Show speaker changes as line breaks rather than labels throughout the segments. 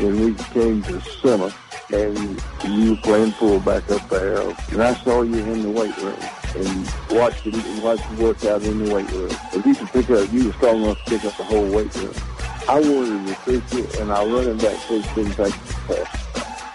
when we came to center, and you were playing fullback up there, and I saw you in the weight room and watched you, watched you work out in the weight room. If you could pick up, you were strong enough to pick up the whole weight room. I wanted to recruit it, and our running back coach didn't take the test.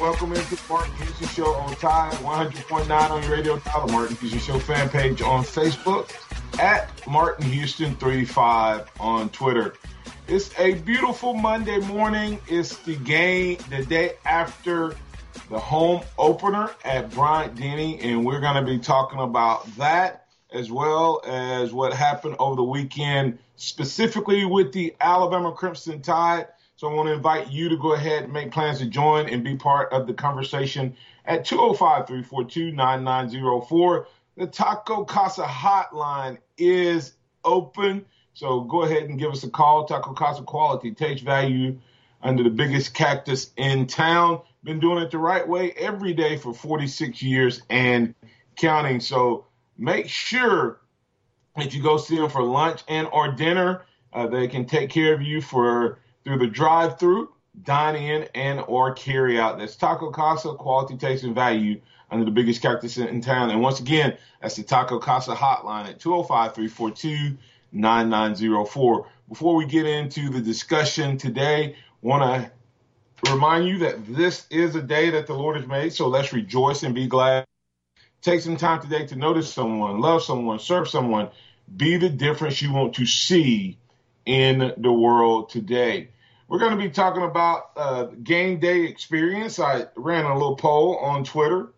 Welcome into the Martin Houston Show on Tide 100.9 on your radio dial. The Martin Houston Show fan page on Facebook at Martin Houston 35 on Twitter. It's a beautiful Monday morning. It's the game the day after the home opener at Bryant Denny, and we're going to be talking about that as well as what happened over the weekend, specifically with the Alabama Crimson Tide. So I want to invite you to go ahead and make plans to join and be part of the conversation at 205-342-9904. The Taco Casa hotline is open. So go ahead and give us a call. Taco Casa quality, taste value under the biggest cactus in town. Been doing it the right way every day for 46 years and counting. So make sure that you go see them for lunch and or dinner. Uh, they can take care of you for through the drive-through, dine in, and or carry out. That's Taco Casa, quality, taste, and value under the biggest cactus in town. And once again, that's the Taco Casa hotline at 205-342-9904. Before we get into the discussion today, want to remind you that this is a day that the Lord has made, so let's rejoice and be glad. Take some time today to notice someone, love someone, serve someone, be the difference you want to see in the world today. We're going to be talking about uh, game day experience. I ran a little poll on Twitter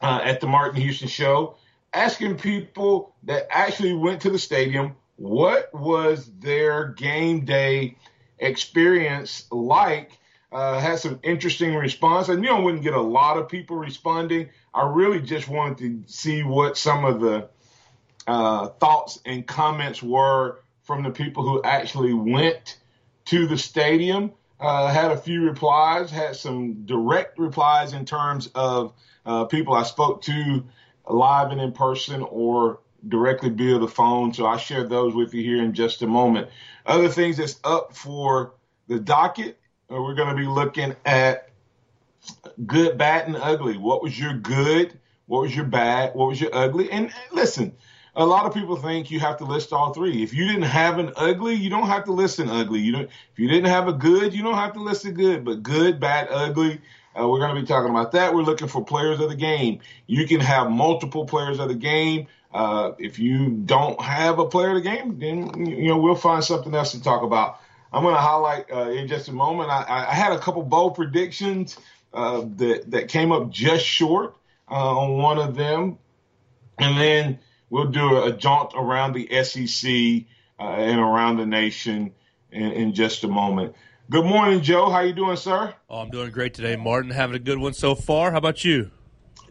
uh, at the Martin Houston Show, asking people that actually went to the stadium what was their game day experience like. Uh, had some interesting response. and you know, wouldn't get a lot of people responding. I really just wanted to see what some of the uh, thoughts and comments were from the people who actually went to the stadium. Uh, had a few replies, had some direct replies in terms of uh, people I spoke to live and in person or directly via the phone. So I share those with you here in just a moment. Other things that's up for the docket, uh, we're going to be looking at good, bad, and ugly. What was your good? What was your bad? What was your ugly? And listen, a lot of people think you have to list all three. If you didn't have an ugly, you don't have to list an ugly. You don't. If you didn't have a good, you don't have to list a good. But good, bad, ugly. Uh, we're going to be talking about that. We're looking for players of the game. You can have multiple players of the game. Uh, if you don't have a player of the game, then you know we'll find something else to talk about. I'm going to highlight uh, in just a moment. I, I, had a couple bold predictions uh, that that came up just short uh, on one of them, and then we'll do a, jaunt around the SEC uh, and around the nation in, in, just a moment. Good morning, Joe. How you doing, sir?
Oh, I'm doing great today, Martin. Having a good one so far. How about you?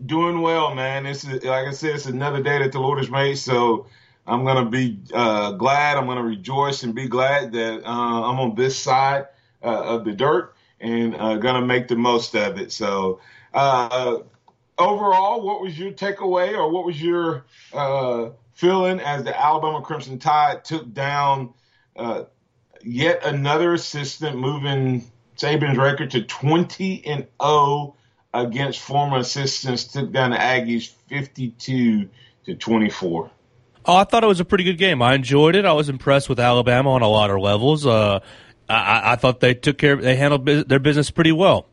Doing well, man. This is like I said, it's another day that the Lord has made. So I'm gonna be uh, glad. I'm gonna rejoice and be glad that uh, I'm on this side uh, of the dirt and uh, gonna make the most of it. So uh, overall, what was your takeaway or what was your uh, feeling as the Alabama Crimson Tide took down uh, yet another assistant, moving Saban's record to 20 and 0 against former assistants, took down the Aggies 52 to 24.
Oh, I thought it was a pretty good game. I enjoyed it. I was impressed with Alabama on a lot of levels. Uh, I, I, thought they took care, they handled their business pretty well.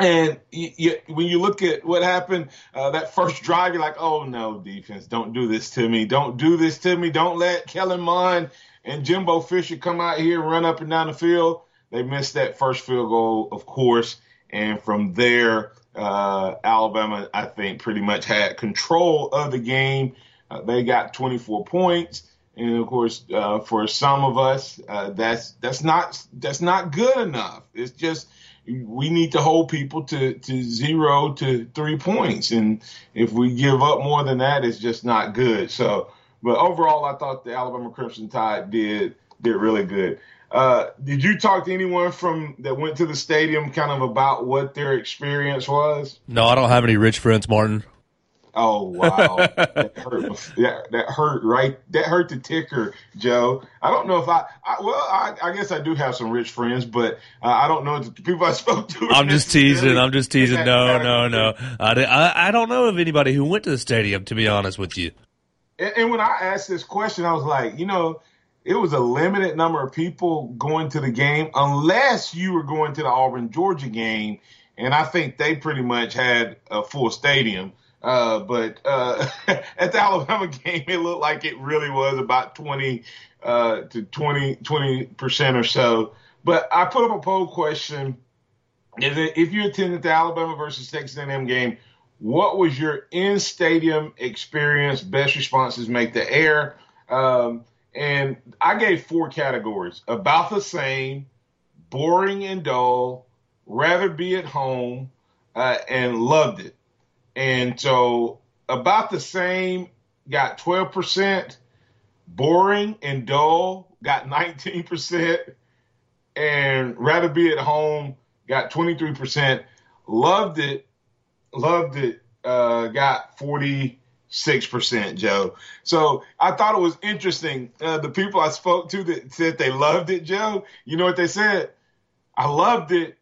And you, you, when you look at what happened, uh, that first drive, you're like, oh no, defense, don't do this to me. Don't do this to me. Don't let Kellen Mond and Jimbo Fisher come out here and run up and down the field. They missed that first field goal, of course. And from there, uh, Alabama, I think, pretty much had control of the game. Uh, they got 24 points. And of course, uh, for some of us, uh, that's that's not that's not good enough. It's just we need to hold people to, to zero to three points. And if we give up more than that, it's just not good. So, but overall, I thought the Alabama Crimson Tide did did really good. Uh, did you talk to anyone from that went to the stadium kind of about what their experience was?
No, I don't have any rich friends, Martin.
Oh wow, that hurt. That, that hurt right. That hurt the ticker, Joe. I don't know if I. I well, I, I, guess I do have some rich friends, but uh, I don't know the people I spoke to.
I'm just teasing. I'm just teasing. No, no, no. I, I, I don't know of anybody who went to the stadium. To be honest with you.
And, and when I asked this question, I was like, you know, it was a limited number of people going to the game, unless you were going to the Auburn Georgia game, and I think they pretty much had a full stadium. Uh, but uh, at the Alabama game, it looked like it really was about 20 uh, to 20 percent or so. But I put up a poll question: if you attended the Alabama versus Texas A&M game, what was your in-stadium experience? Best responses make the air. Um, and I gave four categories: about the same, boring and dull, rather be at home, uh, and loved it. And so about the same got 12%, boring and dull got 19%, and rather be at home got 23%. Loved it, loved it, uh, got 46%, Joe. So I thought it was interesting. Uh, the people I spoke to that said they loved it, Joe, you know what they said? I loved it,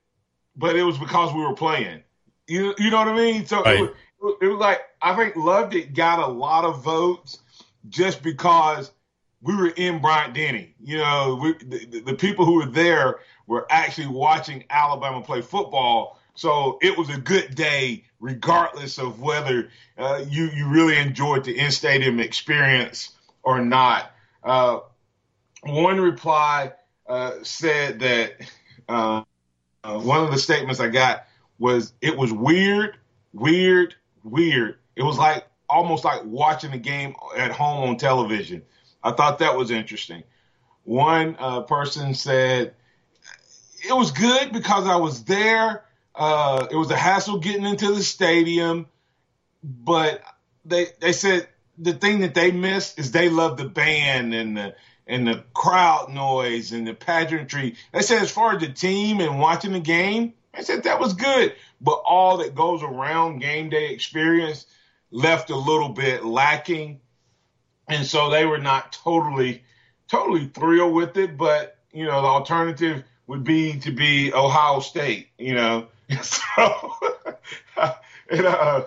but it was because we were playing. You you know what I mean? So right. it, was, it was like I think loved it got a lot of votes just because we were in Bryant Denny. You know, we, the, the people who were there were actually watching Alabama play football. So it was a good day, regardless of whether uh, you you really enjoyed the in stadium experience or not. Uh, one reply uh, said that uh, uh, one of the statements I got was it was weird, weird, weird. It was like almost like watching the game at home on television. I thought that was interesting. One uh, person said it was good because I was there. Uh, it was a hassle getting into the stadium, but they they said the thing that they missed is they love the band and the and the crowd noise and the pageantry. They said as far as the team and watching the game, I said that was good, but all that goes around game day experience left a little bit lacking, and so they were not totally, totally thrilled with it. But you know, the alternative would be to be Ohio State. You know, so and, uh,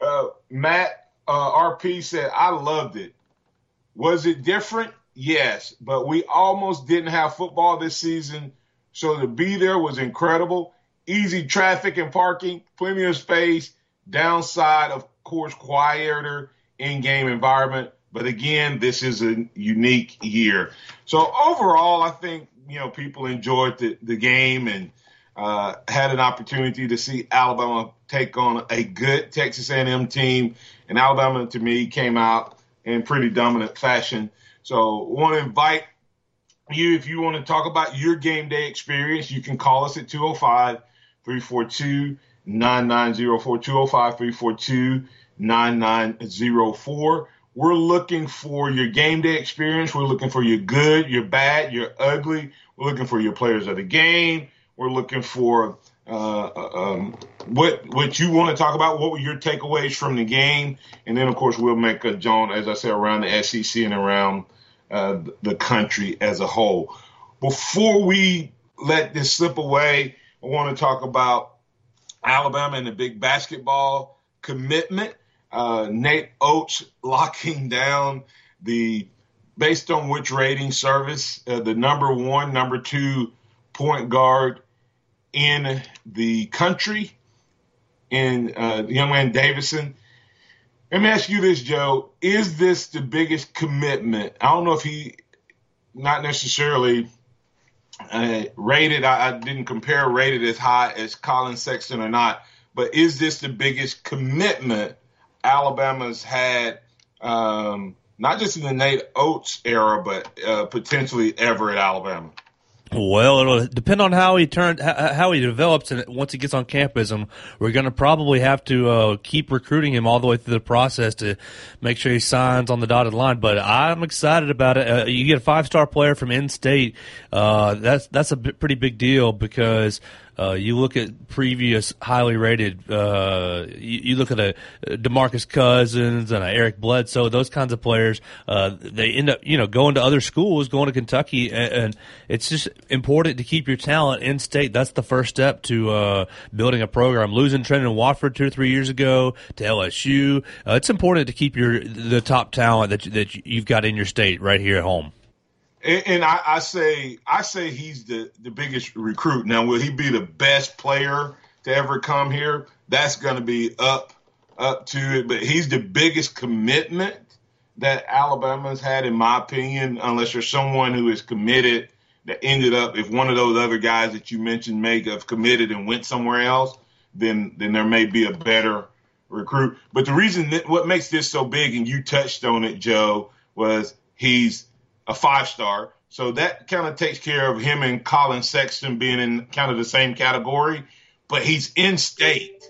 uh, Matt uh, RP said I loved it. Was it different? Yes, but we almost didn't have football this season, so to be there was incredible easy traffic and parking, plenty of space. Downside, of course, quieter in-game environment. But again, this is a unique year. So overall, I think you know people enjoyed the, the game and uh, had an opportunity to see Alabama take on a good Texas A&M team, and Alabama to me came out in pretty dominant fashion. So want to invite you if you want to talk about your game day experience, you can call us at 205- 342 9904 205 342 9904. We're looking for your game day experience. We're looking for your good, your bad, your ugly. We're looking for your players of the game. We're looking for uh, uh, um, what what you want to talk about. What were your takeaways from the game? And then, of course, we'll make a John, as I said, around the SEC and around uh, the country as a whole. Before we let this slip away, I want to talk about Alabama and the big basketball commitment. Uh, Nate Oats locking down the based on which rating service uh, the number one, number two point guard in the country, in uh, young man Davison. Let me ask you this, Joe. Is this the biggest commitment? I don't know if he, not necessarily uh, rated, I, I, didn't compare rated as high as Collin Sexton or not, but is this the biggest commitment Alabama's had, um, not just in the Nate Oats era, but uh, potentially ever at Alabama?
Well, it'll depend on how he turns, how he develops, and once he gets on campus, we're going to probably have to uh, keep recruiting him all the way through the process to make sure he signs on the dotted line. But I'm excited about it. Uh, you get a five star player from in-state. Uh, that's that's a pretty big deal because uh, you look at previous highly rated. Uh, you, you, look at a Demarcus Cousins and Eric Bledsoe, those kinds of players. Uh, they end up, you know, going to other schools, going to Kentucky, and, and, it's just important to keep your talent in state. That's the first step to uh, building a program. Losing Trendon Watford two or three years ago to LSU, uh, it's important to keep your the top talent that that you've got in your state right here at home.
And, and I, I, say I say he's the, the biggest recruit. Now, will he be the best player to ever come here? That's going to be up up to it. But he's the biggest commitment that Alabama's had, in my opinion. Unless you're someone who is committed that ended up, if one of those other guys that you mentioned may have committed and went somewhere else, then then there may be a better recruit. But the reason that what makes this so big, and you touched on it, Joe, was he's a five star. So that kind of takes care of him and Collin Sexton being in kind of the same category, but he's in state.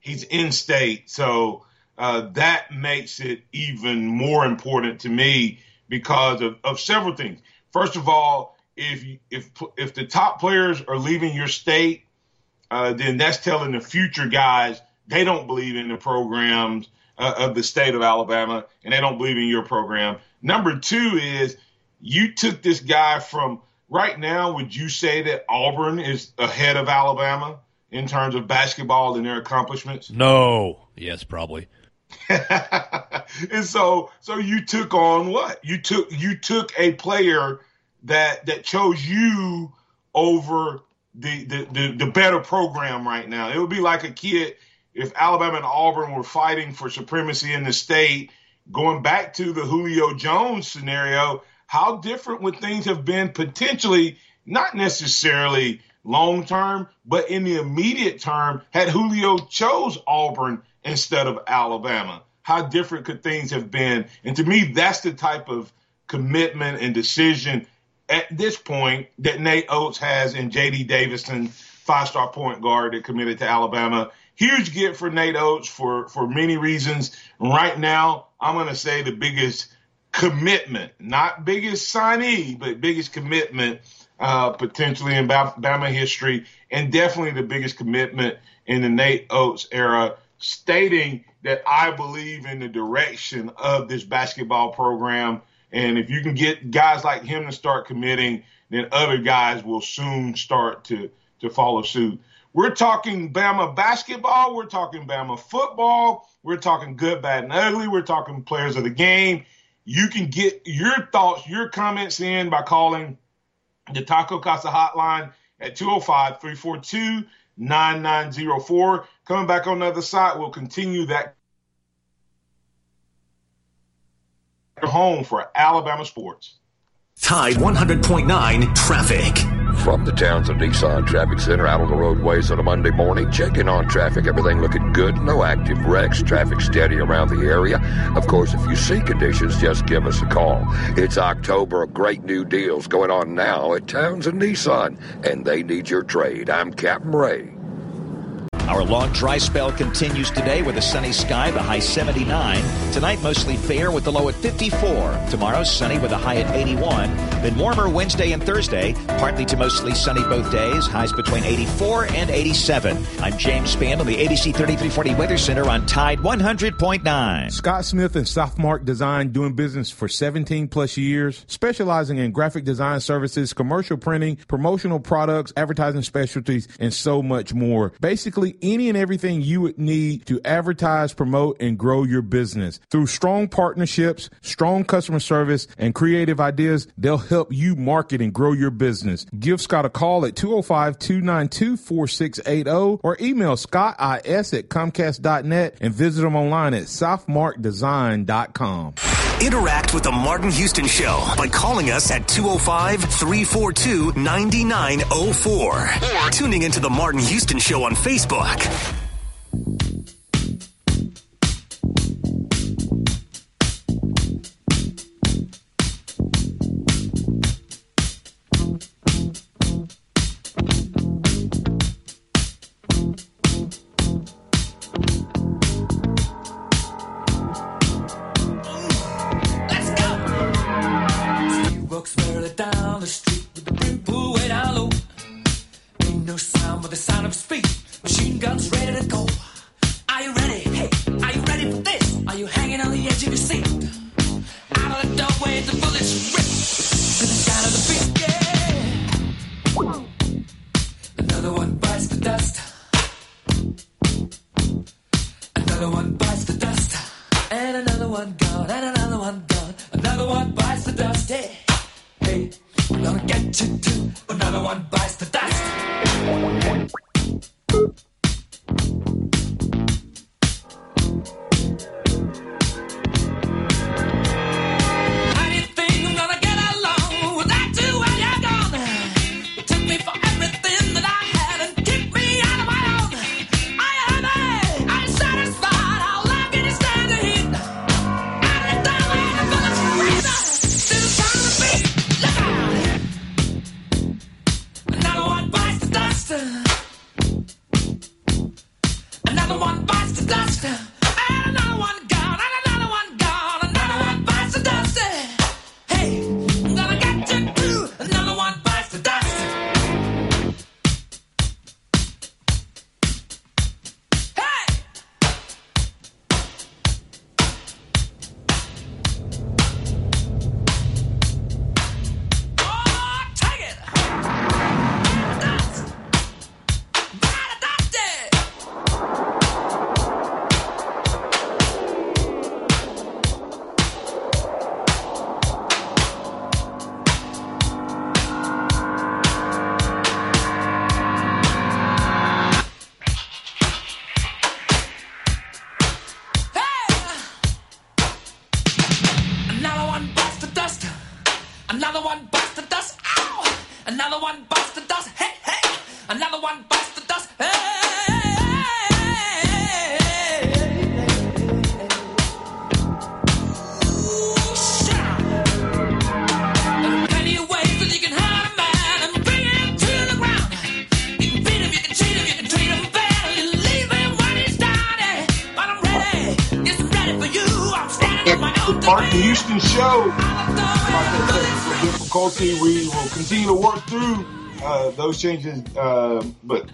He's in state. So uh, that makes it even more important to me because of, of several things. First of all, if if if the top players are leaving your state, uh, then that's telling the future guys they don't believe in the programs uh, of the state of Alabama and they don't believe in your program. Number two is you took this guy from right now. Would you say that Auburn is ahead of Alabama in terms of basketball and their accomplishments?
No. Yes, probably.
and so, so you took on what? You took you took a player that that chose you over the, the the the better program right now. It would be like a kid if Alabama and Auburn were fighting for supremacy in the state. Going back to the Julio Jones scenario, how different would things have been potentially, not necessarily long term, but in the immediate term, had Julio chose Auburn instead of Alabama? How different could things have been? And to me, that's the type of commitment and decision at this point that Nate Oats has in J.D. Davison, five star point guard that committed to Alabama. Huge get for Nate Oats for, for many reasons. Right now, I'm going to say the biggest commitment, not biggest signee, but biggest commitment uh, potentially in Bama history, and definitely the biggest commitment in the Nate Oats era, stating that I believe in the direction of this basketball program. And if you can get guys like him to start committing, then other guys will soon start to, to follow suit. We're talking Bama basketball. We're talking Bama football. We're talking good, bad, and ugly. We're talking players of the game. You can get your thoughts, your comments in by calling the Taco Casa hotline at 205 342 9904. Coming back on the other side, we'll continue that home for Alabama sports.
Tide 100.9 traffic.
From the Townsend Nissan Traffic Center out on the roadways on a Monday morning, checking on traffic. Everything looking good. No active wrecks. Traffic steady around the area. Of course, if you see conditions, just give us a call. It's October. Great new deals going on now at Townsend Nissan, and they need your trade. I'm Captain Ray.
Our long dry spell continues today with a sunny sky, the high 79. Tonight, mostly fair with the low at 54. Tomorrow, sunny with a high at 81. Then warmer Wednesday and Thursday, partly to mostly sunny both days, highs between 84 and 87. I'm James Spann on the ABC 3340 Weather Center on Tide 100.9.
Scott Smith and Softmark Design doing business for 17 plus years, specializing in graphic design services, commercial printing, promotional products, advertising specialties, and so much more. Basically, any and everything you would need to advertise, promote, and grow your business. Through strong partnerships, strong customer service, and creative ideas, they'll help you market and grow your business. Give Scott a call at 205 292 4680 or email scottis at comcast.net and visit them online at southmarkdesign.com.
Interact with the Martin Houston Show by calling us at 205 342 9904 or tuning into the Martin Houston Show on Facebook.
Those changes, uh, but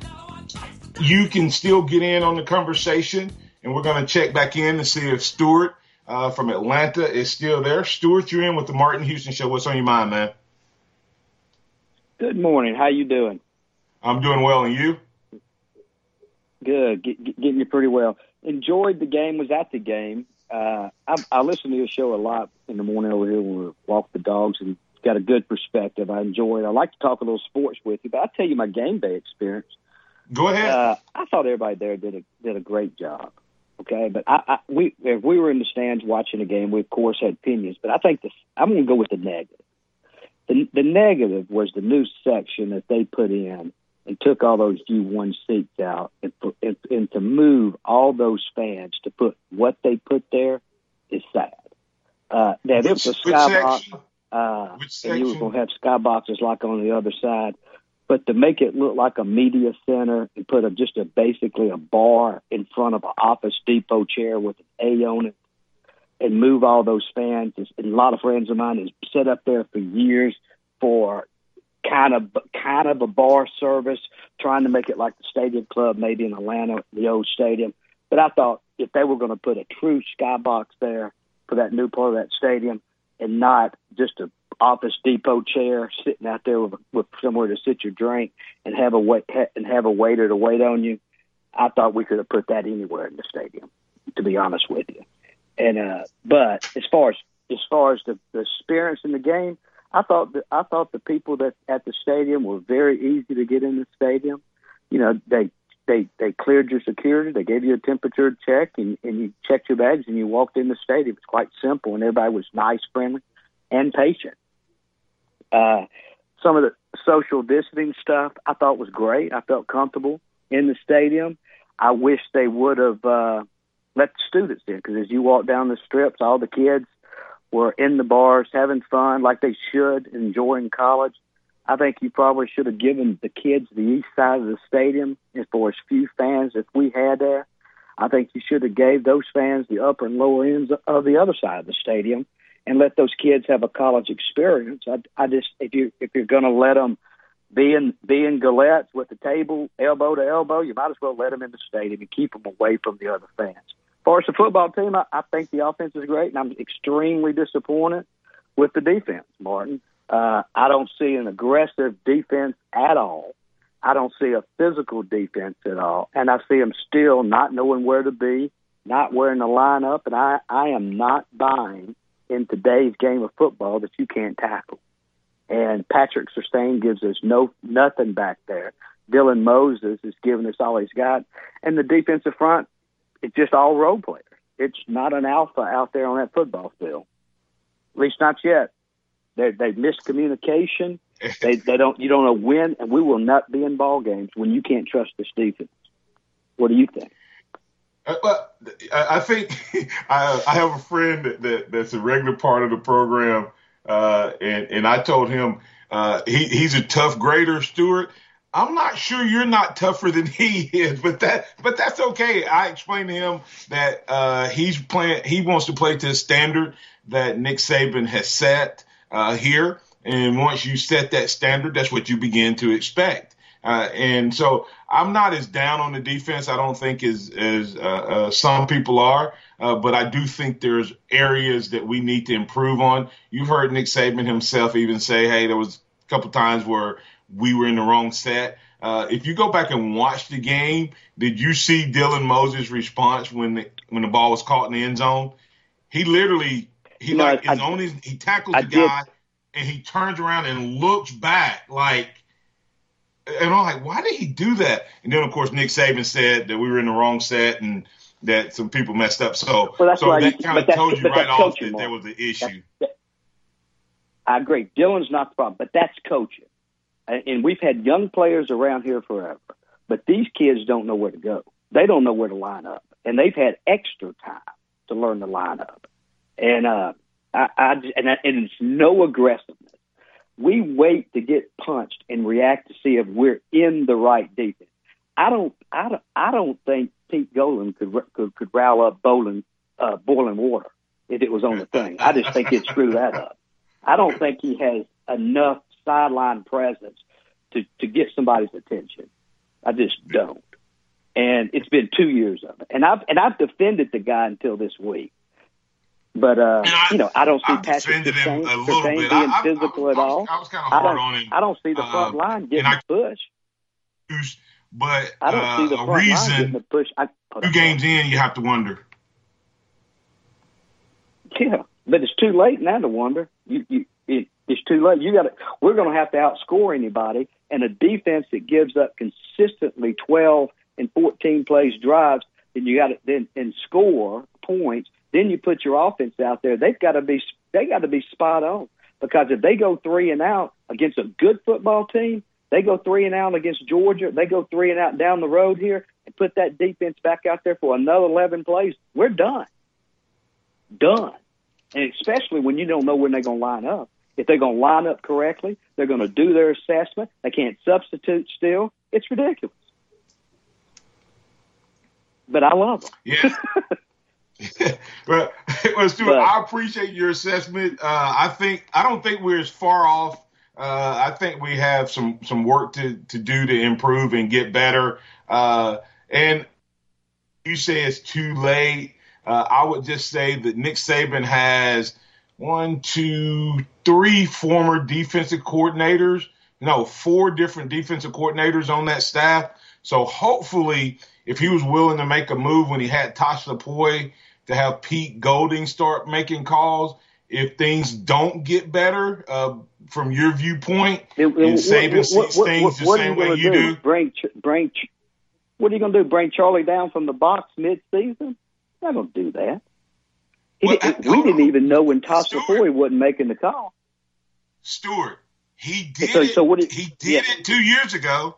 you can still get in on the conversation, and we're going to check back in to see if Stuart uh, from Atlanta is still there. Stuart, you're in with the Martin Houston Show. What's on your mind, man?
Good morning. How you doing?
I'm doing well, and you?
Good. Get, get, getting you pretty well. Enjoyed the game. Was at the game uh, I, I listen to your show a lot in the morning over here when we walk the dogs and got a good perspective. I enjoy it. I like to talk a little sports with you, but I'll tell you my game day experience.
Go ahead.
Uh, I thought everybody there did a did a great job. Okay, but I, I we if we were in the stands watching the game, we of course had opinions. But I think this I'm going to go with the negative. The the negative was the new section that they put in and took all those U1 seats out and, and, and to move all those fans to put what they put there is sad. Uh, that
which,
it was a skybox, uh, and you were going to have skyboxes like on the other side, but to make it look like a media center and put a, just a basically a bar in front of an Office Depot chair with an A on it, and move all those fans. And a lot of friends of mine has set up there for years for kind of kind of a bar service, trying to make it like the Stadium Club, maybe in Atlanta, the old stadium. But I thought if they were going to put a true skybox there for that new part of that stadium, and not just a Office Depot chair sitting out there with, with somewhere to sit your drink and have a wait and have a waiter to wait on you, I thought we could have put that anywhere in the stadium, to be honest with you. And uh, but as far as as far as the, the experience in the game, I thought I thought the people that at the stadium were very easy to get in the stadium. You know, they they they cleared your security, they gave you a temperature check, and, and you checked your bags, and you walked in the stadium. It's quite simple, and everybody was nice, friendly, and patient. Uh, some of the social distancing stuff I thought was great. I felt comfortable in the stadium. I wish they would have uh, let the students in because as you walk down the strips, all the kids were in the bars having fun like they should, enjoying college. I think you probably should have given the kids the east side of the stadium as for as few fans as we had there. I think you should have gave those fans the upper and lower ends of the other side of the stadium and let those kids have a college experience. I, I just if you if you're going to let them be in be in Gallettes with the table elbow to elbow, you might as well let them in the stadium and keep them away from the other fans As far as the football team, I, I think the offense is great, and I'm extremely disappointed with the defense, Martin. Uh, I don't see an aggressive defense at all. I don't see a physical defense at all, and I see them still not knowing where to be, not wearing the lineup, and I, I am not buying in today's game of football that you can't tackle. And Patrick Surtain gives us no nothing back there. Dylan Moses is giving us all he's got, and the defensive front it's just all role players. It's not an alpha out there on that football field. At least not yet. They they miscommunication. they they don't you don't know when, and we will not be in ball games when you can't trust this defense. What do you think?
Uh, well, I think I, I have a friend that, that, that's a regular part of the program, uh, and and I told him uh, he he's a tough grader, Stewart. I'm not sure you're not tougher than he is, but that but that's okay. I explained to him that uh, he's playing. He wants to play to the standard that Nick Saban has set uh, here, and once you set that standard, that's what you begin to expect. Uh, and so I'm not as down on the defense. I don't think as as uh, uh, some people are, uh, but I do think there's areas that we need to improve on. You've heard Nick Saban himself even say, "Hey, there was a couple times where." we were in the wrong set. Uh, if you go back and watch the game, did you see Dylan Moses' response when the when the ball was caught in the end zone? He literally he no, like I, is on his he tackles I the did. guy and he turns around and looks back like and I'm like, why did he do that? And then of course Nick Saban said that we were in the wrong set and that some people messed up. So well, so that kind of told you right off that there was an issue. That,
I agree. Dylan's not the problem, but that's coaching uh, and we've had young players around here forever, but these kids don't know where to go. They don't know where to line up, and they've had extra time to learn the lineup. And uh, I, I and, I, and it's no aggressiveness. We wait to get punched and react to see if we're in the right defense. I don't, I don't, I don't think Pete Golding could could, could rile up bowling, uh, boiling water if it was on the thing. I just think he'd screw that up. I don't think he has enough sideline presence to to get somebody's attention. I just don't. And it's been two years of it, and I've and I've defended the guy until this week. But uh, I, you know, I don't see I've Patrick Surtain, Surtain being I, physical I, at all.
I was kind of hard on him.
I don't see the front uh, line getting I, push.
But I don't uh, see the front reason, line getting the push. I, two games in, you have to wonder.
Yeah, but it's too late now to wonder. You, you, it, it's too late. You got to. We're going to have to outscore anybody, and a defense that gives up consistently 12 and 14 plays drives, then you got to then and score points. Then you put your offense out there. They've got to be they got to be spot on because if they go three and out against a good football team, they go three and out against Georgia. They go three and out down the road here and put that defense back out there for another 11 plays. We're done. Done. And especially when you don't know when they're going to line up. If they're going to line up correctly, they're going to do their assessment. They can't substitute still. It's ridiculous. But I love them.
Yeah. well, well, Stuart, but, I appreciate your assessment. Uh, I think I don't think we're as far off. Uh, I think we have some some work to to do to improve and get better. Uh, and you say it's too late. Uh, I would just say that Nick Saban has one, two, three former defensive coordinators. No, four different defensive coordinators on that staff. So hopefully if he was willing to make a move when he had Tosh Lupoi to have Pete Golding start making calls if things don't get better uh, from your viewpoint it, it, and Saban what, sees what, things what, the same way you do?
do? Bring, bring, what are you going to do? Bring Charlie down from the box mid-season? Not going to do that. Well, did, we didn't even know when Tosh Lupoi wasn't making the call.
Stewart, he did so, it. So what he did yeah. it two years ago.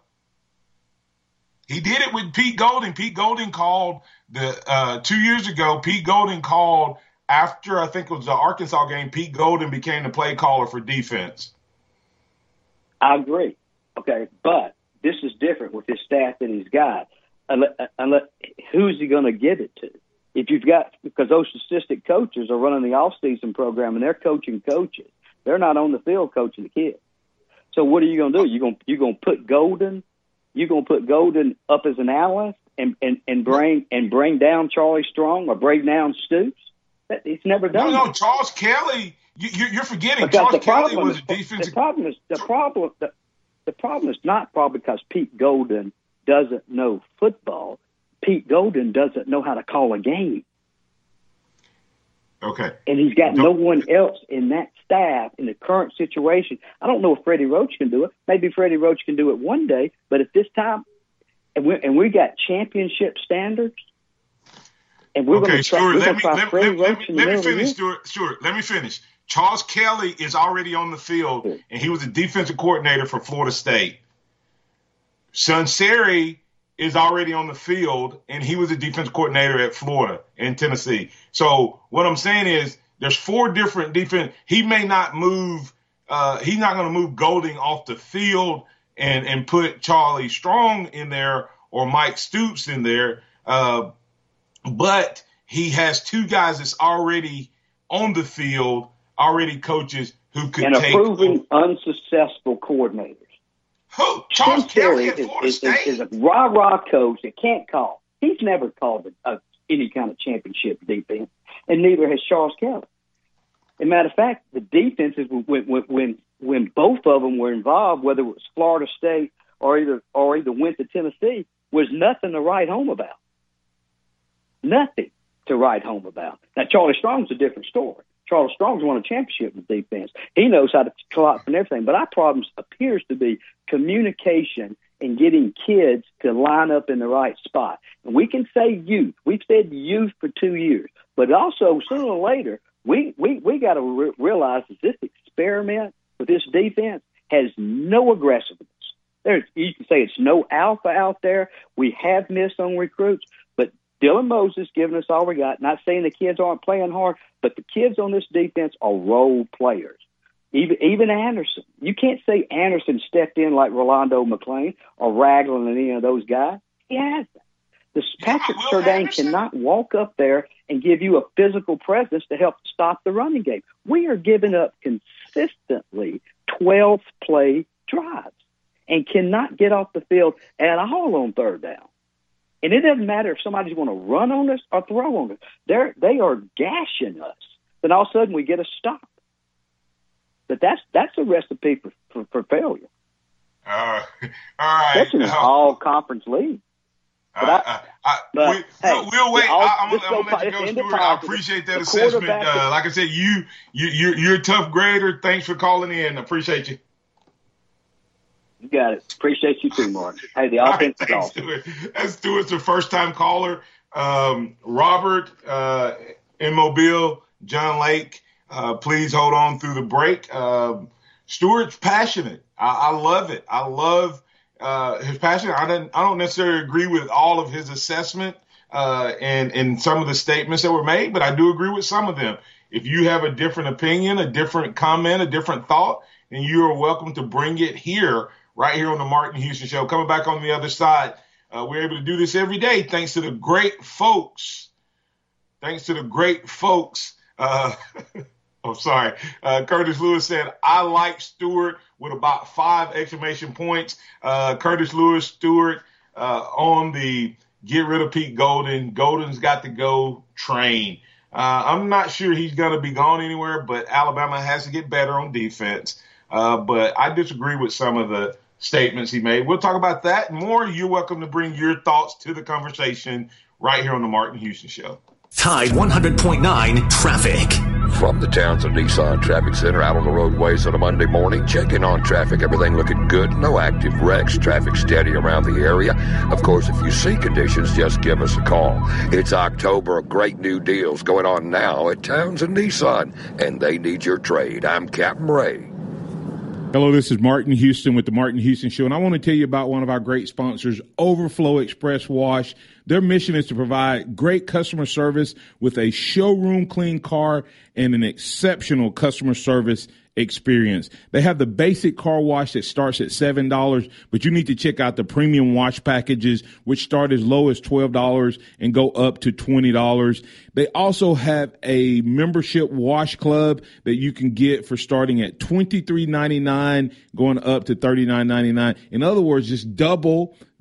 He did it with Pete Golding. Pete Golding called the uh, two years ago. Pete Golding called after I think it was the Arkansas game. Pete Golding became the play caller for defense.
I agree. Okay, but this is different with his staff that he's got. Unless, unless, who's he going to give it to? If you've got because those assistant coaches are running the off-season program and they're coaching coaches, they're not on the field coaching the kids. So what are you going to do? You're going you're going to put Golding? you're going to put Golding up as an analyst and, and and bring and bring down Charlie Strong or bring down Stoops? It's never done.
No, no, Charles Kelly. You, are forgetting because Charles Kelly was a defensive.
The problem is the problem. The, the problem is not probably because Pete Golding doesn't know football. Pete Golding doesn't know how to call a game.
Okay.
And he's got no one else in that staff in the current situation. I don't know if Freddie Roach can do it. Maybe Freddie Roach can do it one day, but at this time, and we and we got championship standards, and we're
okay,
going to try,
Stuart, let me, let, let, let, let me finish, Stuart. Stuart, let me finish. Charles Kelly is already on the field, and he was a defensive coordinator for Florida State. Sunseri is already on the field, and he was a defensive coordinator at Florida and Tennessee. So what I'm saying is, there's four different defense. He may not move. Uh, he's not going to move Golding off the field and and put Charlie Strong in there or Mike Stoops in there. Uh, but he has two guys that's already on the field, already coaches who could
and
take
a proven unsuccessful coordinators.
Who? Charles Kelly is,
is, is, a rah rah coach that can't call. He's never called a, a, any kind of championship defense, and neither has Charles Kelly. As a matter of fact, the defenses when when when, when both of them were involved, whether it was Florida State or either or either went to Tennessee, was nothing to write home about. Nothing to write home about. Now Charlie Strong's a different story. Charles Strong's won a championship with defense. He knows how to clock and everything. But our problem appears to be communication and getting kids to line up in the right spot. And we can say youth. We've said youth for two years, but also sooner or later, we we we got to re- realize that this experiment with this defense has no aggressiveness. There's you can say it's no alpha out there. We have missed on recruits, but Dylan Moses giving us all we got. Not saying the kids aren't playing hard, but the kids on this defense are role players. Even even Anderson, you can't say Anderson stepped in like Rolando McClain or Ragland and any of those guys. He hasn't. This Patrick yeah, cannot walk up there and give you a physical presence to help stop the running game. We are giving up consistently 12 play drives and cannot get off the field at all on third down. And it doesn't matter if somebody's going to run on us or throw on us. They're, they are gashing us. Then all of a sudden we get a stop. But that's that's a recipe for, for, for failure.
Uh, all right.
That's an all conference league.
But I, I, I, but, we, hey, we'll wait. I, am gonna let you go, Stuart. I appreciate that assessment. Uh, like I said, you, you, you're, you're a tough grader. Thanks for calling in. Appreciate you.
You got it. Appreciate you too, Mark. Hey, the offense
right, thanks, Stuart. That's Stuart's the first time caller. Um, Robert uh, in Mobile, John Lake. Uh, please hold on through the break. Um, Stuart's passionate. I, I, love it. I love uh, his passion. I don't, I don't necessarily agree with all of his assessment uh, and and some of the statements that were made, but I do agree with some of them. If you have a different opinion, a different comment, a different thought, then you are welcome to bring it here right here on the Martin Houston Show. Coming back on the other side, uh, we're able to do this every day thanks to the great folks. Thanks to the great folks. I'm sorry. Uh, Curtis Lewis said, I like Stewart with about five exclamation points. Uh, Curtis Lewis, Stewart uh, on the get rid of Pete Golding. Golding's got to go train. Uh, I'm not sure he's going to be gone anywhere, but Alabama has to get better on defense. Uh, but I disagree with some of the
statements he made. We'll talk about that more. You're welcome to bring your thoughts to the conversation right here on the Martin Houston Show.
Tide 100.9 traffic.
From the Townsend Nissan Traffic Center out on the roadways on a Monday morning, checking on traffic. Everything looking good. No active wrecks. Traffic steady around the area. Of course, if you see conditions, just give us a call. It's October great new deals going on now at Townsend Nissan, and they need your trade. I'm Captain Ray.
Hello, this is Martin Houston with the Martin Houston Show, and I want to tell you about one of our great sponsors, Overflow Express Wash. Their mission is to provide great customer service with a showroom clean car and an exceptional customer service experience. They have the basic car wash that starts at $7, but you need to check out the premium wash packages, which start as low as $12 and go up to $20. They also have a membership wash club that you can get for starting at $23.99, going up to $39.99. In other words, just double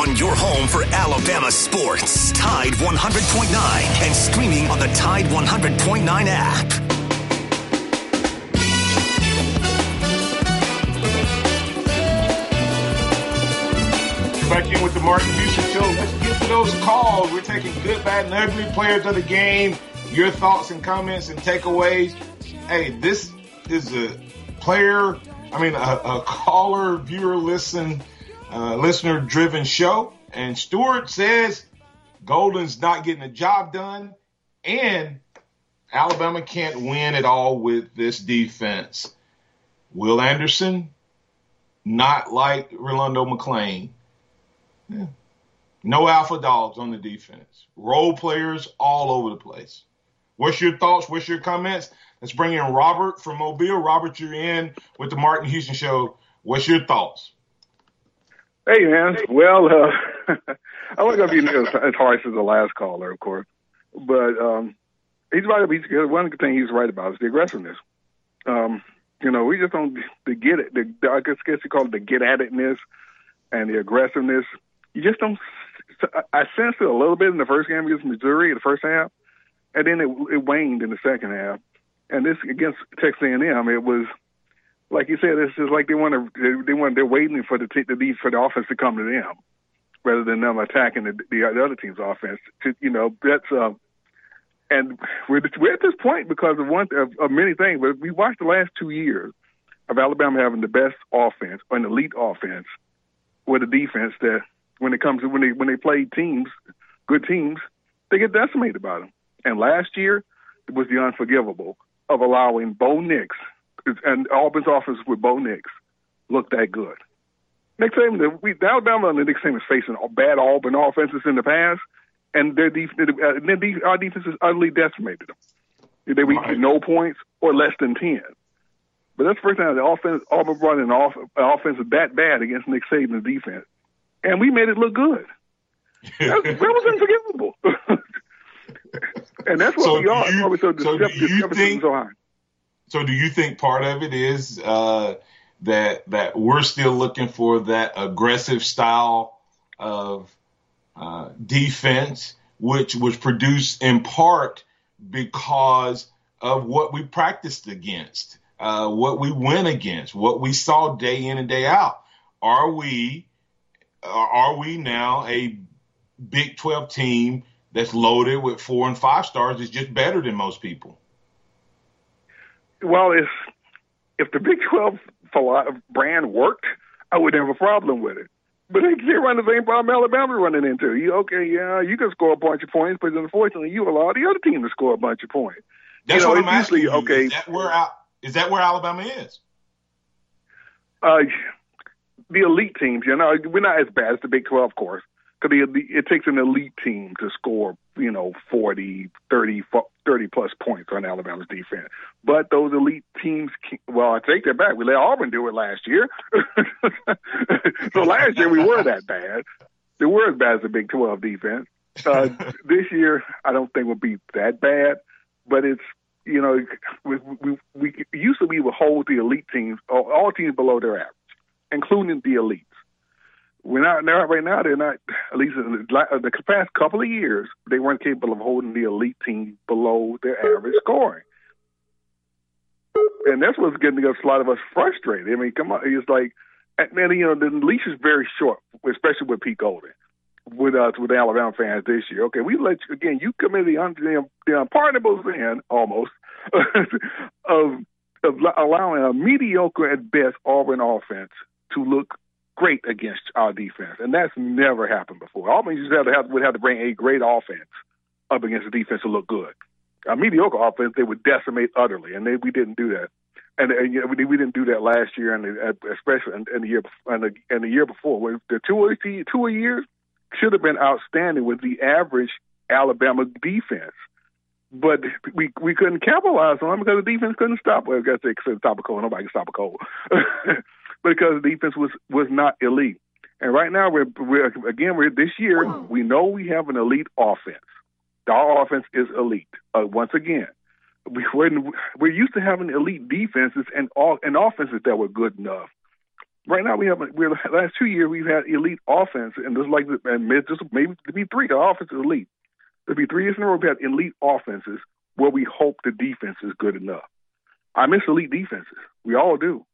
on your home for Alabama sports. Tide 100.9 and streaming on the Tide 100.9 app.
Back in with the Martin Houston Show. Let's get to those calls. We're taking good, bad, and ugly players of the game. Your thoughts and comments and takeaways. Hey, this is a player, I mean, a, a caller, viewer, listen, uh, listener driven show. And Stewart says Golding's not getting the job done, and Alabama can't win at all with this defense. Will Anderson, not like Rolando McClain. Yeah. No alpha dogs on the defense. Role players all over the place. What's your thoughts? What's your comments? Let's bring in Robert from Mobile. Robert, you're in with the Martin Houston Show. What's your thoughts?
Hey, man. Well, uh, I'm not going to be as harsh as the last caller, of course, but um, he's right. He's, one thing he's right about is the aggressiveness. Um, you know, we just don't the get it. The, I guess you call it the get at itness and the aggressiveness. You just don't. I sensed it a little bit in the first game against Missouri, in the first half, and then it, it waned in the second half. And this against Texas A&M, it was like you said, it's just like they want to they want they're waiting for the the need for the offense to come to them rather than them attacking the, the, the other team's offense. To, you know, that's uh, and we're we're at this point because of one of, of many things. But we watched the last two years of Alabama having the best offense, or an elite offense, with a defense that when it comes to when they when they play teams, good teams, they get decimated by them. And last year it was the unforgivable of allowing Bo Nix and Auburn's offense with Bo Nix looked that good. Nick Saban, we, the Alabama and the Nick Saban is facing bad Auburn offenses in the past, and their def- uh, our defense has utterly decimated them. They we right. no points or less than ten. But that's the first time the offense Auburn brought in an off, offense that bad against Nick Saban's defense, and we made it look good. that, that was unforgivable. and that's what so we are. You, so, so do you think, so high.
So do you think part of it is uh, that that we're still looking for that aggressive style of uh, defense, which was produced in part because of what we practiced against, uh, what we went against, what we saw day in and day out. Are we are we now a Big 12 team that's loaded with four and five stars is just better than most people?
Well, if if the Big 12 brand worked, I wouldn't have a problem with it. But they can't run the same problem Alabama's running into. You okay? Yeah, you can score a bunch of points, but unfortunately, you allow the other team to score a bunch of points.
That's
you know,
what I'm asking you.
Okay,
is that where is that where Alabama is?
Uh, the elite teams. You know, we're not as bad as the Big 12, of course, because it takes an elite team to score, you know, 40, 30, 30 plus points on Alabama's defense. But those elite teams, well, I take that back. We let Auburn do it last year. so last year we were that bad. They were as bad as the Big 12 defense. Uh, this year, I don't think we'll be that bad, but it's you know we we, we used to be would hold the elite teams, all teams below their average, including the elites. We're not now. Right now, they're not. At least in the, uh, the past couple of years, they weren't capable of holding the elite team below their average scoring, and that's what's getting us a lot of us frustrated. I mean, come on, it's like, man, you know, the leash is very short, especially with Pete Golding with us with Alabama fans this year. Okay, we let you again. You commit the, the, the unpardonable sin almost of of allowing a mediocre at best Auburn offense to look great against our defense, and that's never happened before. Auburn used to to have, would have to bring a great offense up against the defense to look good. A mediocre offense they would decimate utterly, and they, we didn't do that. And, and you know, we, we didn't do that last year, and especially in, in the year and the, and the year before. The two two years should have been outstanding with the average Alabama defense. But we we couldn't capitalize on them because the defense couldn't stop. Well, I guess they could stop a cold. Nobody can stop a cold. Because the defense was was not elite. And right now we're we're again we're this year we know we have an elite offense. Our offense is elite. Uh, once again, we we're, we're used to having elite defenses and all and offenses that were good enough. Right now we have we're last two years we've had elite offense and just like and just maybe to be three the offense is elite. To be three years in a row we have elite offenses where we hope the defense is good enough. I miss elite defenses. We all do.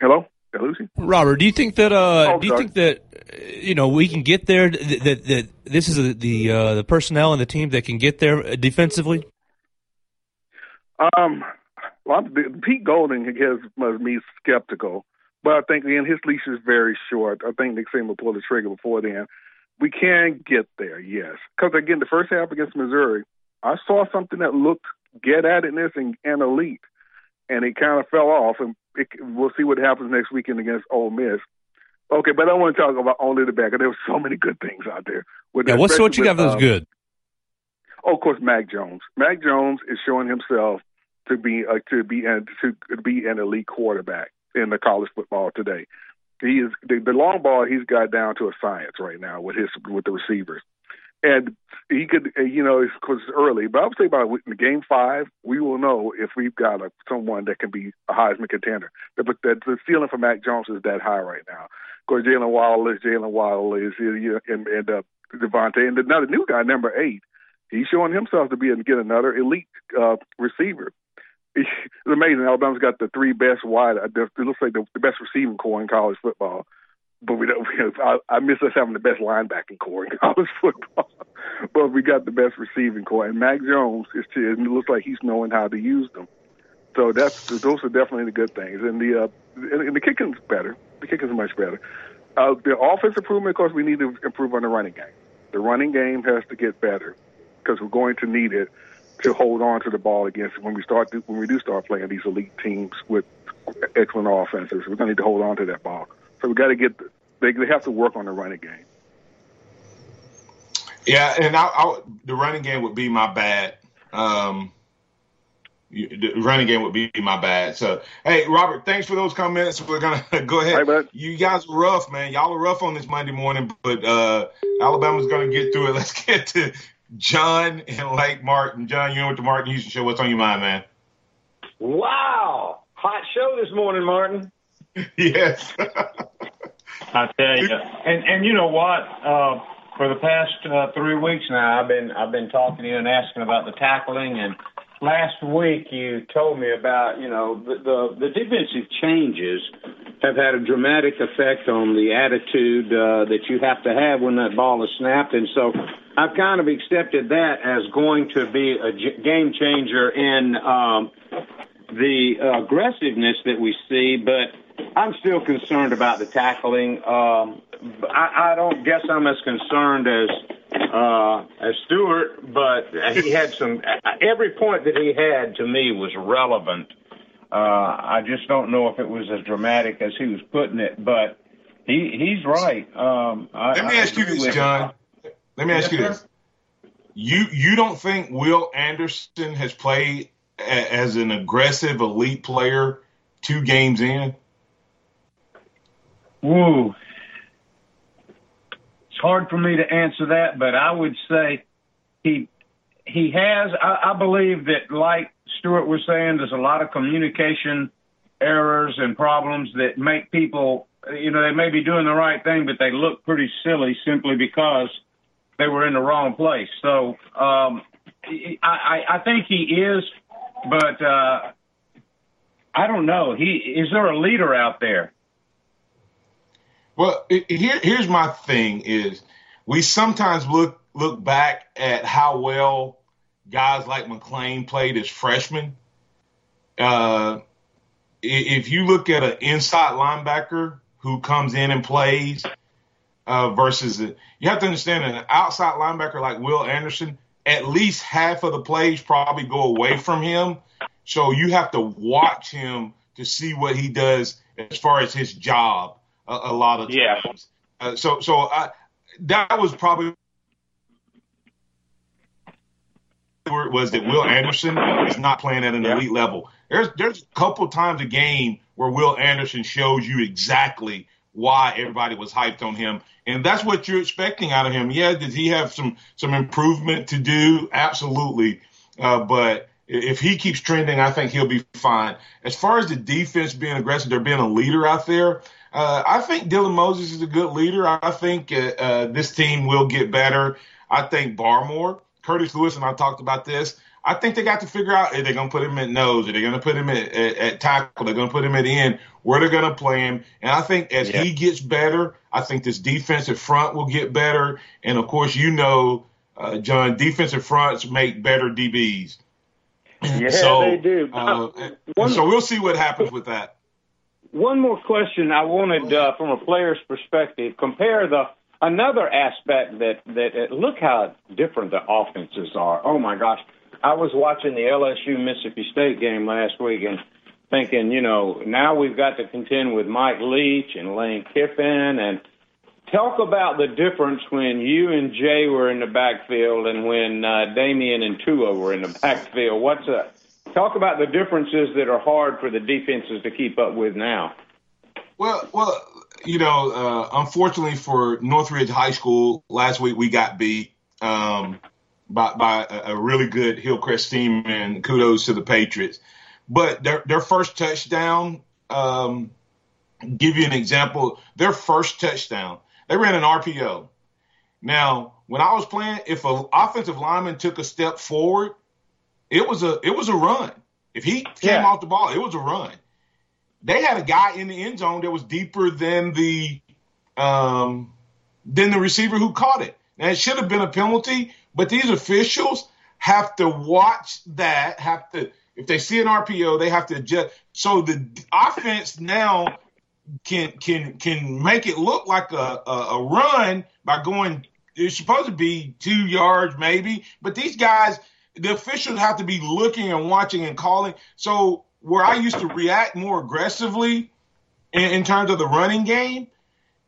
Hello, hello, Lucy.
Robert, do you think that? Uh, oh, do you sorry. think that you know we can get there? That that, that this is a, the uh, the personnel and the team that can get there defensively.
Um, well, Pete Golding has must me skeptical, but I think again his leash is very short. I think Nick Saban will pull the trigger before then. We can get there, yes, because again the first half against Missouri, I saw something that looked get at itness and, and elite, and it kind of fell off. And it, we'll see what happens next weekend against Ole Miss. Okay, but I want to talk about only the back. There were so many good things out there.
With, yeah, what's what you got that's um, good?
Oh, of course, Mac Jones. Mac Jones is showing himself to be uh, to be an, to be an elite quarterback in the college football today. He is the, the long ball. He's got down to a science right now with his with the receivers and he could, uh, you know, because it's early. But I would say in game five, we will know if we've got a, someone that can be a Heisman contender. But the, the ceiling for Mac Jones is that high right now. Of course, Jaylen Waddle is Jaylen Waddle is, you know, and, and uh, DeVonta, and another new guy, number eight. He's showing himself to be to get another elite uh, receiver. It's amazing. Alabama's got the three best wide. It looks like the, the best receiving corps in college football but we don't. I, I miss us having the best linebacking corps in college football. But we got the best receiving corps, and Mac Jones is. To, it looks like he's knowing how to use them. So that's those are definitely the good things, and the uh, and, the kicking's better. The kicking's much better. Uh, the offense improvement, of course, we need to improve on the running game. The running game has to get better because we're going to need it to hold on to the ball against when we start when we do start playing these elite teams with excellent offenses. We're going to need to hold on to that ball. So we got to get they they have to work on the running game.
Yeah, and I, I, the running game would be my bad. Um, the running game would be my bad. So, hey, Robert, thanks for those comments. We're gonna go ahead.
Hey,
you guys are rough, man. Y'all are rough on this Monday morning, but uh, Alabama's gonna get through it. Let's get to John and Lake Martin. John, you know what the Martin Houston Show. What's on your mind, man?
Wow, hot show this morning, Martin.
yes.
I tell you, and and you know what? Uh, for the past uh, three weeks now, I've been I've been talking to you and asking about the tackling. And last week, you told me about you know the the, the defensive changes have had a dramatic effect on the attitude uh, that you have to have when that ball is snapped. And so I've kind of accepted that as going to be a game changer in um, the aggressiveness that we see, but I'm still concerned about the tackling. Um, I, I don't guess I'm as concerned as uh, as Stewart, but he had some. Every point that he had to me was relevant. Uh, I just don't know if it was as dramatic as he was putting it, but he he's right. Um, I,
Let me ask you this, John. Let me ask you this. You you don't think Will Anderson has played a, as an aggressive elite player two games in?
Ooh, it's hard for me to answer that, but I would say he he has. I, I believe that, like Stewart was saying, there's a lot of communication errors and problems that make people, you know, they may be doing the right thing, but they look pretty silly simply because they were in the wrong place. So um, I, I think he is, but uh, I don't know. He is there a leader out there?
Well, here, here's my thing: is we sometimes look look back at how well guys like McClain played as freshmen. Uh, if you look at an inside linebacker who comes in and plays uh, versus a, you have to understand an outside linebacker like Will Anderson, at least half of the plays probably go away from him. So you have to watch him to see what he does as far as his job a, a lot of times. Yeah. Uh, so so I, that was probably was that Will Anderson is not playing at an yeah. elite level. There's there's a couple times a game where Will Anderson shows you exactly why everybody was hyped on him, and that's what you're expecting out of him. Yeah, does he have some some improvement to do? Absolutely, uh, but if he keeps trending, I think he'll be fine. As far as the defense being aggressive, they're being a leader out there. Uh, I think Dylan Moses is a good leader. I think uh, uh, this team will get better. I think Barmore, Curtis Lewis, and I talked about this. I think they got to figure out if they're going to put him at nose, if they're going to put him at, at, at tackle, they're going to put him at end, where they're going to play him. And I think as yeah. he gets better, I think this defensive front will get better. And of course, you know, uh, John, defensive fronts make better DBs.
Yeah, so, they do. Uh,
so we'll see what happens with that.
One more question I wanted uh, from a player's perspective. Compare the another aspect that that uh, look how different the offenses are. Oh my gosh, I was watching the LSU Mississippi State game last week and thinking, you know, now we've got to contend with Mike Leach and Lane Kiffin and talk about the difference when you and Jay were in the backfield and when uh, Damien and Tua were in the backfield. What's a talk about the differences that are hard for the defenses to keep up with now.
Well, well, you know, uh, unfortunately for Northridge High School, last week we got beat um, by, by a really good Hillcrest team, and kudos to the Patriots. But their their first touchdown, um, give you an example. Their first touchdown, they ran an RPO. Now, when I was playing, if an offensive lineman took a step forward, it was a it was a run. If he came yeah. off the ball, it was a run. They had a guy in the end zone that was deeper than the um, than the receiver who caught it. Now it should have been a penalty, but these officials have to watch that. Have to if they see an RPO, they have to adjust. So the offense now can can can make it look like a, a, a run by going. It's supposed to be two yards maybe, but these guys the officials have to be looking and watching and calling. So where I used to react more aggressively in, in terms of the running game,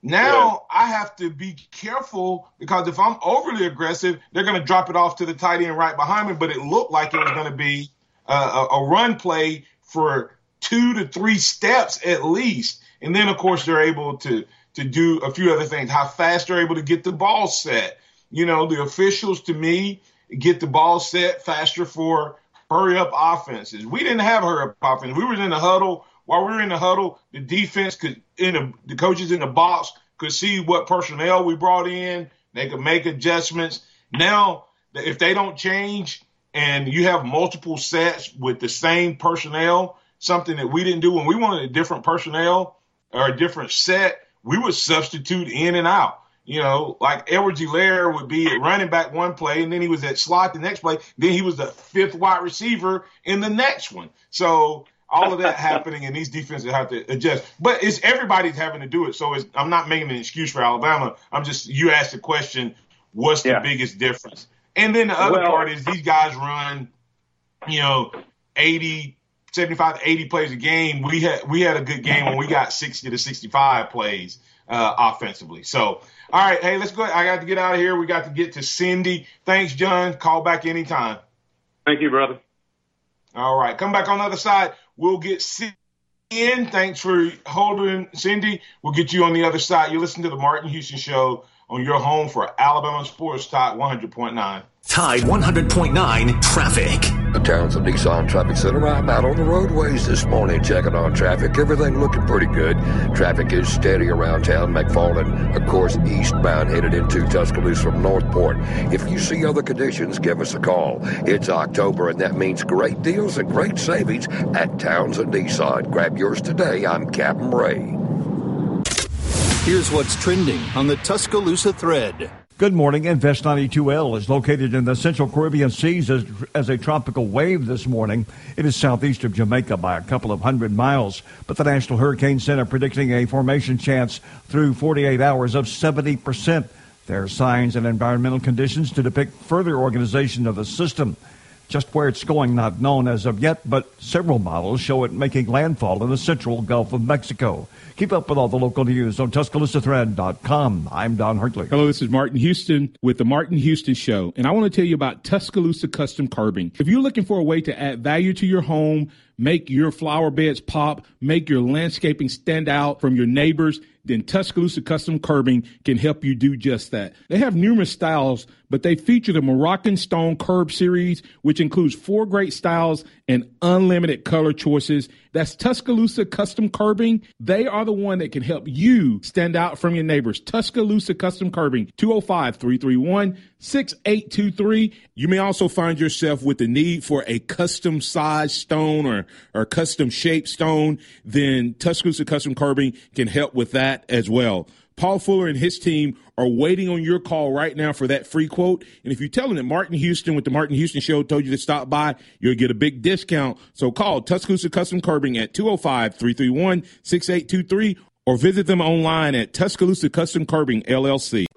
now yeah. I have to be careful because if I'm overly aggressive, they're going to drop it off to the tight end right behind me. But it looked like it was going to be a, a run play for two to three steps at least, and then of course they're able to to do a few other things. How fast they're able to get the ball set you know, the officials to me get the ball set faster for hurry up offenses. We didn't have hurry up offense. We were in the huddle. While we were in the huddle, the defense could, in the, the coaches in the box could see what personnel we brought in. They could make adjustments. Now, if they don't change and you have multiple sets with the same personnel, something that we didn't do when we wanted a different personnel or a different set, we would substitute in and out. You know, like Edwards-Helaire would be at running back one play, and then he was at slot the next play. Then he was the fifth wide receiver in the next one. So all of that happening, and these defenses have to adjust. But it's everybody's having to do it. So I'm not making an excuse for Alabama. I'm just you asked the question, what's the yeah. biggest difference? And then the other well, part is these guys run, you know, 80, 75 80 plays a game. We had we had a good game when we got 60 to 65 plays uh, offensively. So, all right, hey, let's go. I got to get out of here. We got to get to Cindy. Thanks, John. Call back anytime.
Thank you, brother.
All right, come back on the other side. We'll get Cindy in. Thanks for holding, Cindy. We'll get you on the other side. You listen to the Martin Houston Show on your home for Alabama Sports Talk 100.9.
Tide 100.9 traffic.
The Townsend Nissan Traffic Center. I'm out on the roadways this morning checking on traffic. Everything looking pretty good. Traffic is steady around town. McFarland, of course, eastbound headed into Tuscaloosa from Northport. If you see other conditions, give us a call. It's October, and that means great deals and great savings at Townsend Nissan. Grab yours today. I'm Captain Ray.
Here's what's trending on the Tuscaloosa thread.
Good morning. Invest 92L is located in the central Caribbean seas as, as, a tropical wave this morning. It is southeast of Jamaica by a couple of hundred miles, but the National Hurricane Center predicting a formation chance through 48 hours of 70%. There are signs and environmental conditions to depict further organization of the system. Just where it's going, not known as of yet, but several models show it making landfall in the central Gulf of Mexico. Keep up with all the local news on TuscaloosaThread.com. I'm Don Hartley.
Hello, this is Martin Houston with the Martin Houston Show, and I want to tell you about Tuscaloosa Custom Curbing. If you're looking for a way to add value to your home, make your flower beds pop, make your landscaping stand out from your neighbors, then Tuscaloosa Custom Curbing can help you do just that. They have numerous styles, but they feature the Moroccan Stone Curb series, which includes four great styles and unlimited color choices. That's Tuscaloosa Custom Curbing. They are the one that can help you stand out from your neighbors. Tuscaloosa Custom Curbing, 205 331 6823. You may also find yourself with the need for a custom sized stone or, or custom shaped stone. Then Tuscaloosa Custom Curbing can help with that as well. Paul Fuller and his team are waiting on your call right now for that free quote. And if you tell them that Martin Houston with the Martin Houston Show told you to stop by, you'll get a big discount. So call Tuscaloosa Custom Curbing at 205 331 6823 or visit them online at Tuscaloosa Custom Curbing LLC.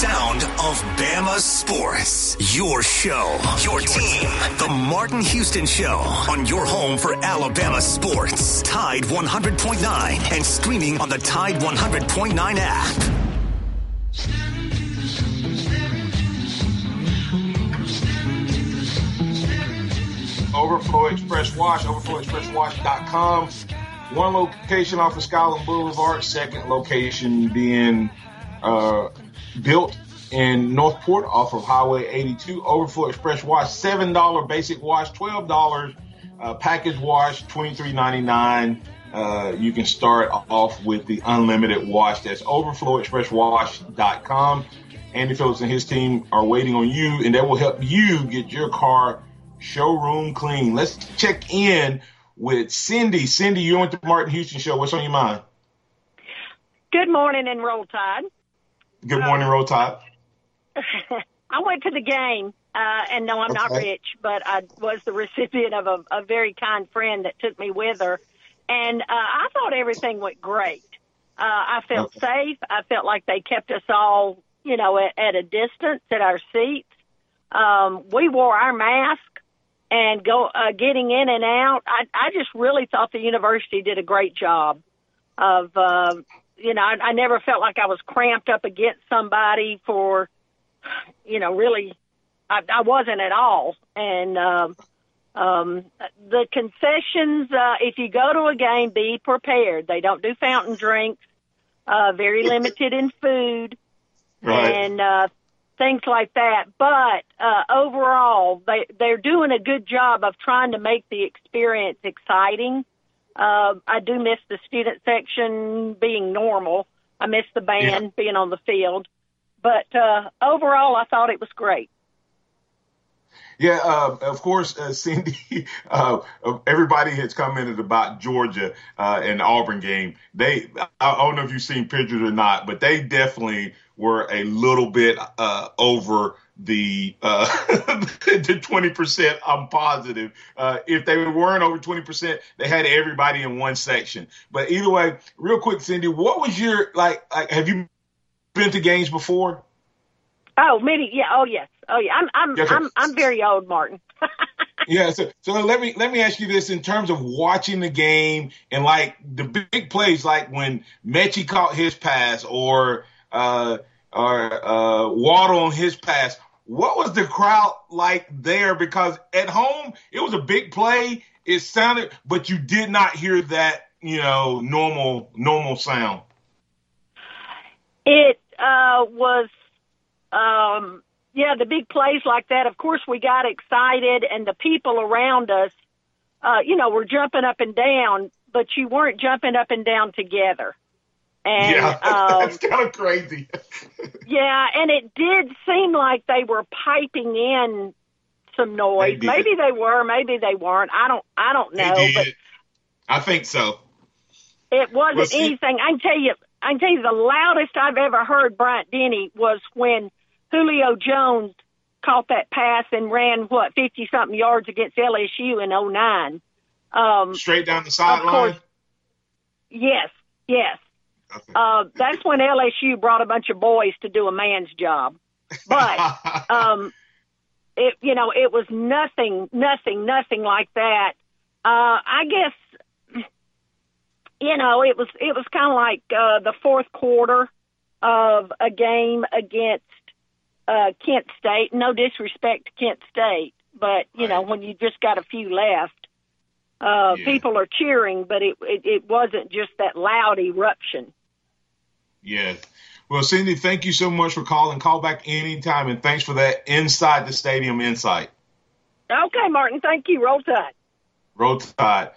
Sound of Bama Sports. Your show, your team. The Martin Houston Show on your home for Alabama sports. Tide 100.9 and streaming on the Tide 100.9 app.
Overflow Express Wash, overflowexpresswash.com. One location off of Skyland Boulevard, second location being uh, built in Northport off of Highway 82. Overflow Express Wash, $7 basic wash, $12 uh, package wash, $23.99. Uh, you can start off with the unlimited wash. That's overflowexpresswash.com. Andy Phillips and his team are waiting on you, and they will help you get your car showroom clean. Let's check in with Cindy. Cindy, you're on the Martin Houston Show. What's on your mind?
Good morning and roll tide.
Good morning, Roll Tide.
I went to the game, uh, and no, I'm okay. not rich, but I was the recipient of a, a very kind friend that took me with her, and uh, I thought everything went great. Uh, I felt okay. safe. I felt like they kept us all, you know, at, at a distance at our seats. Um, we wore our mask and go uh, getting in and out. I, I just really thought the university did a great job of uh, you know, I, I never felt like I was cramped up against somebody for, you know, really, I, I wasn't at all. And um, um, the concessions, uh, if you go to a game, be prepared. They don't do fountain drinks. Uh, very limited in food. right. and uh, things like that. But uh, overall, they they're doing a good job of trying to make the experience exciting. Uh, I do miss the student section being normal. I miss the band yeah. being on the field. But uh, overall, I thought it was great.
Yeah, uh, of course, uh, Cindy. Uh, everybody has commented about Georgia uh, and the Auburn game. They, I don't know if you've seen pictures or not, but they definitely were a little bit uh, over the uh, the twenty percent. I'm positive. Uh, if they weren't over twenty percent, they had everybody in one section. But either way, real quick, Cindy, what was your like? like have you been to games before?
Oh, many. Yeah. Oh, yes. Oh, yeah. I'm I'm I'm I'm very old, Martin.
yeah. So so let me let me ask you this in terms of watching the game and like the big plays, like when Metchie caught his pass or uh or uh Waddle on his pass. What was the crowd like there? Because at home it was a big play. It sounded, but you did not hear that you know normal normal sound.
It uh, was um, yeah, the big plays like that. Of course, we got excited, and the people around us, uh, you know, were jumping up and down, but you weren't jumping up and down together. And,
yeah, um, that's kind of crazy.
yeah, and it did seem like they were piping in some noise. They maybe they were, maybe they weren't. I don't, I don't know. But
I think so.
It wasn't well, anything. I can tell you, I can tell you the loudest I've ever heard Bryant Denny was when Julio Jones caught that pass and ran what fifty something yards against LSU in '09. Um,
Straight down the sideline.
Yes, yes. Uh, that's when LSU brought a bunch of boys to do a man's job. But um, it, you know, it was nothing, nothing, nothing like that. Uh, I guess, you know, it was it was kind of like uh, the fourth quarter of a game against uh, Kent State. No disrespect to Kent State, but you right. know when you just got a few left, uh, yeah. people are cheering, but it, it it wasn't just that loud eruption.
Yeah. Well, Cindy, thank you so much for calling. Call back anytime, and thanks for that inside the stadium insight.
Okay, Martin. Thank you. Roll Tide.
Roll Tide.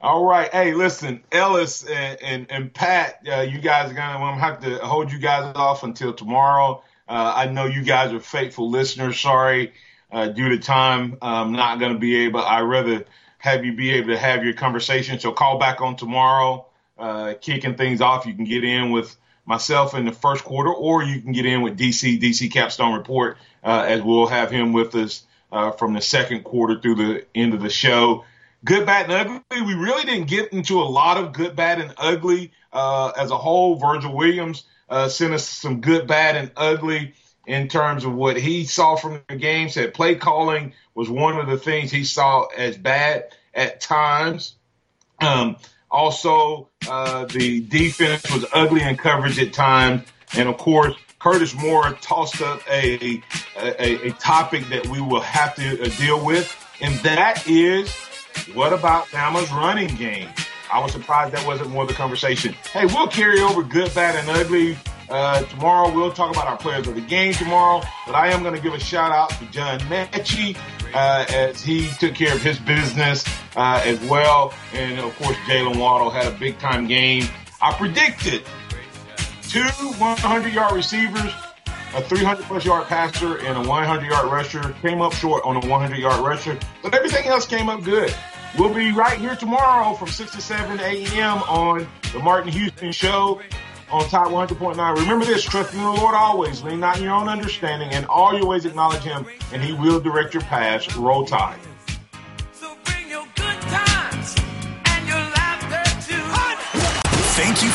All right. Hey, listen, Ellis and and, and Pat, uh, you guys are gonna. I'm gonna have to hold you guys off until tomorrow. Uh, I know you guys are faithful listeners. Sorry, uh, due to time, I'm not going to be able. I rather have you be able to have your conversation. So call back on tomorrow, uh, kicking things off. You can get in with myself in the first quarter, or you can get in with DC DC Capstone Report, uh, as we'll have him with us uh, from the second quarter through the end of the show. Good, bad, and ugly. We really didn't get into a lot of good, bad, and ugly uh, as a whole. Virgil Williams uh, sent us some good, bad, and ugly in terms of what he saw from the game. Said play calling was one of the things he saw as bad at times. Um, also, uh, the defense was ugly in coverage at times, and of course, Curtis Moore tossed up a a, a topic that we will have to uh, deal with, and that is what about Bama's running game? I was surprised that wasn't more of the conversation. Hey, we'll carry over good, bad, and ugly. Uh, tomorrow we'll talk about our players of the game tomorrow, but I am going to give a shout out to John Metchie uh, as he took care of his business uh, as well, and of course Jaylen Waddle had a big time game. I predicted two 100 yard receivers, a 300 plus yard passer, and a 100 yard rusher. Came up short on a 100 yard rusher, but everything else came up good. We'll be right here tomorrow from 6 to 7 a.m. on the Martin Houston Show on Tide 100.9. Remember this, trust in the Lord always, lean not in your own understanding, and all your ways acknowledge him, and he will direct your paths. Roll Tide. Thank you